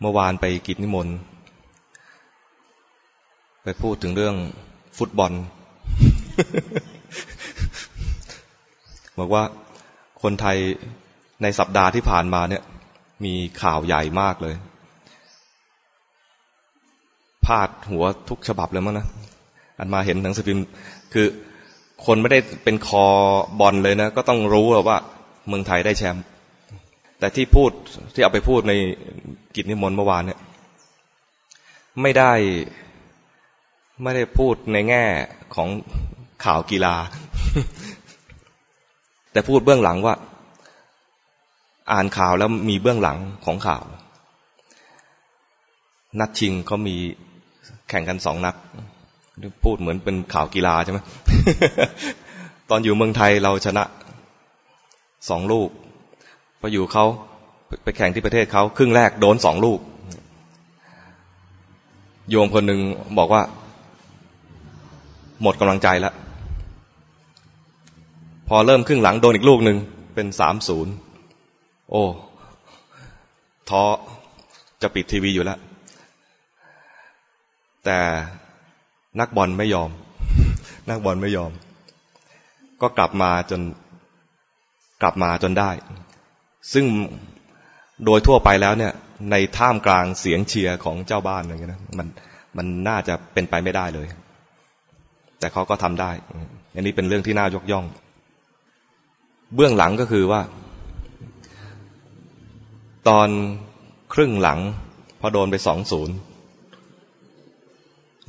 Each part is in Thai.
เมื่อวานไปกิจนิมนต์ไปพูดถึงเรื่องฟุตบอล บอกว่าคนไทยในสัปดาห์ที่ผ่านมาเนี่ย มีข่าวใหญ่มากเลย พาดหัวทุกฉบับเลยมั้งนะ อันมาเห็นหนังสือพิมพ์ คือคนไม่ได้เป็นคอบอลเลยนะ ก็ต้องรู้ว่าเมืองไทยได้แชมป์ แต่ที่พูดที่เอาไปพูดในกิจนิมนต์เมื่อวานเนี่ย ไม่ได้ไม่ได้พูดในแง่ของข่าวกีฬา แต่พูดเบื้องหลังว่า อ่านข่าวแล้วมีเบื้องหลังของข่าว นัดชิงเขามีแข่งกันสองนัดพูดเหมือนเป็นข่าวกีฬาใช่ไหมตอนอยู่เมืองไทยเราชนะสองลูก พออยู่เขาไปแข่งที่ประเทศเขาครึ่งแรกโดนสองลูก โยมคนหนึ่งบอกว่า หมดกำลังใจแล้ว พอเริ่มครึ่งหลังโดนอีกลูกหนึ่งเป็นสามศูนย์โอ้ท้อจะปิดทีวีอยู่แล้ว แต่นักบอลไม่ยอม นักบอลไม่ยอม ก็กลับมาจนกลับมาจนได้ ซึ่งโดยทั่วไปแล้วเนี่ย ในท่ามกลางเสียงเชียร์ของเจ้าบ้านอะไรเงี้ยนะมันมันน่าจะเป็นไปไม่ได้เลย แต่เขาก็ทำได้ อันนี้เป็นเรื่องที่น่ายกย่อง เบื้องหลังก็คือว่า ตอนครึ่งหลัง พอโดนไปสองศูนย์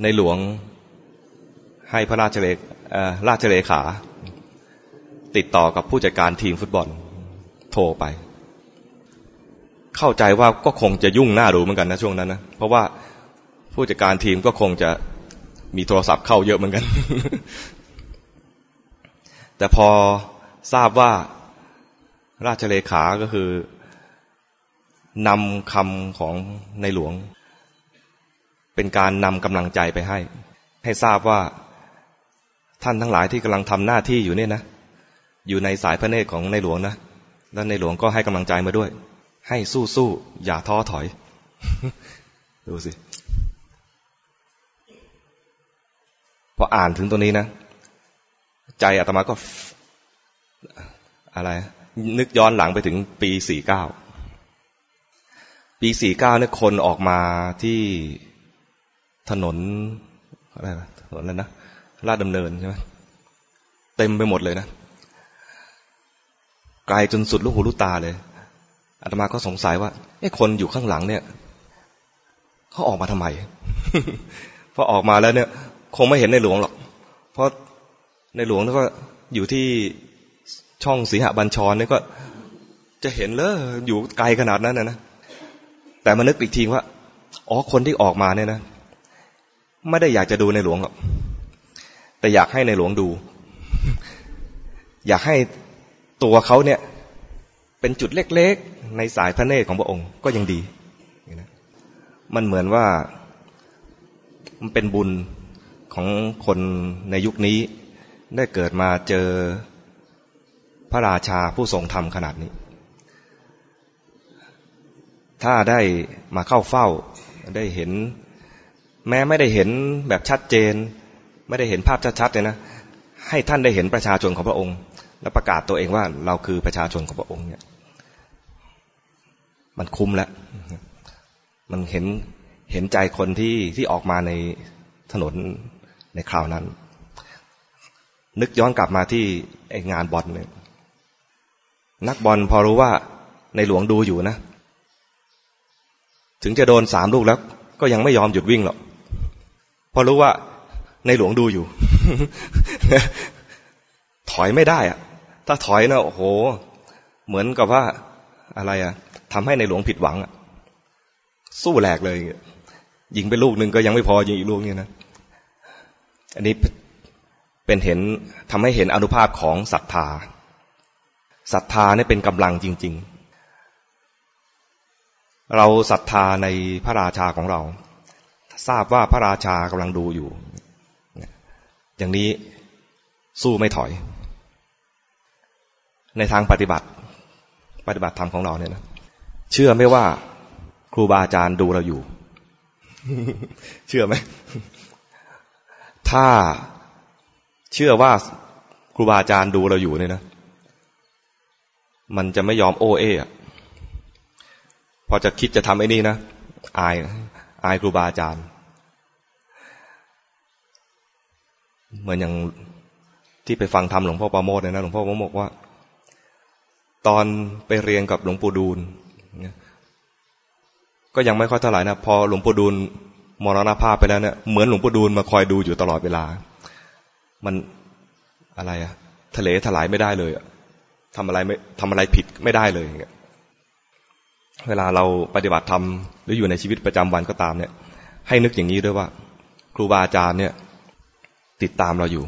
ในหลวงให้พระราชเลขาติดต่อกับผู้จัดการทีมฟุตบอล โทรไป เข้าใจว่าก็คงจะยุ่งหน้าดูเหมือนกันนะช่วงนั้นนะเพราะว่าผู้จัดการทีมก็คงจะมีโทรศัพท์เข้าเยอะเหมือนกัน แต่พอทราบว่าราชเลขาก็คือนำคำของในหลวง เป็นการนำกำลังใจไปให้ ให้ทราบว่าท่านทั้งหลายที่กำลังทำหน้าที่อยู่เนี่ยนะ อยู่ในสายพระเนตรของในหลวงนะ แล้วในหลวงก็ให้กำลังใจมาด้วย ให้สู้สู้อย่าท้อถอย ดูสิ พออ่านถึงตัวนี้นะ ใจอาตมาก็ อะไร นึกย้อนหลังไปถึงปีสี่เก้าปีสี่เก้าเนี่ยคนออกมาที่ถนนอะไรถนนนั้นนะลาดดำเนินใช่ไหมเต็มไปหมดเลยนะ ไกลจนสุดลูกหูลูกตาเลยอาตมาก็สงสัยว่าไอ้คนอยู่ข้างหลังเนี่ยเขาออกมาทำไมพอออกมาแล้วเนี่ย คงไม่เห็นในหลวงหรอก เพราะในหลวงนี่ก็อยู่ที่ช่องสีหบัญชรเนี่ยก็จะเห็นเลยอยู่ไกลขนาดนั้นนะนะแต่มานึกอีกทีว่า อ๋อคนที่ออกมาเนี่ยนะไม่ได้อยากจะดูในหลวงหรอกแต่อยากให้ในหลวงดู อยากให้ ตัวเขาเนี่ย เป็นจุดเล็กๆ ในสายพระเนตรของพระองค์ก็ยังดีมันเหมือนว่ามันเป็นบุญของคนในยุคนี้ ได้เกิดมาเจอพระราชาผู้ทรงธรรมขนาดนี้ ถ้าได้มาเข้าเฝ้าได้เห็น แม้ไม่ได้เห็นแบบชัดเจน ไม่ได้เห็นภาพชัดๆเลยนะให้ท่านได้เห็นประชาชนของพระองค์ แล้วประกาศตัวเองว่าเราคือประชาชนของพระองค์เนี่ย มันคุ้มแล้ว มันเห็นเห็นใจคนที่ที่ออกมาในถนนในคราวนั้น นึกย้อนกลับมาที่ไองานบอลเนี่ยนักบอลพอรู้ว่าในหลวงดูอยู่นะ ถึงจะโดนสามลูกแล้ว ก็ยังไม่ยอมหยุดวิ่งหรอกพอรู้ว่าในหลวงดูอยู่ ถอยไม่ได้อะ ถ้าถอยนะโอ้โห เหมือนกับว่าอะไรอะทำให้ในหลวงผิดหวังอะสู้แหลกเลยยิงไปลูกหนึ่งก็ยังไม่พอยิงอีกลูกนี่นะอันนี้เป็นเห็นทำให้เห็นอนุภาพของศรัทธาศรัทธาเนี่ยเป็นกำลังจริง ๆ เราศรัทธาในพระราชาของเรา ทราบว่าพระราชากำลังดูอยู่ อย่างนี้สู้ไม่ถอย ในทางปฏิบัติ ปฏิบัติธรรมของเราเนี่ยนะเชื่อไม่ว่าครูบาอาจารย์ดูเราอยู่ เชื่อไหม ถ้าเชื่อว่าครูบาอาจารย์ดูเราอยู่เนี่ยนะ มันจะไม่ยอมโอเอะพอจะคิดจะทำไอ้นี่นะ อาย อายครูบาอาจารย์ เหมือนอย่างที่ไปฟังธรรมหลวงพ่อปราโมทเนี่ยนะ หลวงพ่อปราโมทว่า ตอนไปเรียนกับหลวงปู่ดูลก็ยังไม่ค่อยเท่าไหร่นะพอหลวงปู่ดูลมรณภาพไปแล้วเนี่ยเหมือนหลวงปู่ดูลมาคอยดูอยู่ตลอดเวลา มันอะไรอะทะเลถลายไม่ได้เลยทำอะไรไม่ทำอะไรผิดไม่ได้เลยเวลาเราปฏิบัติธรรมหรืออยู่ในชีวิตประจำวันก็ตามเนี่ย ให้นึกอย่างนี้ด้วยว่า ครูบาอาจารย์เนี่ย ติดตามเราอยู่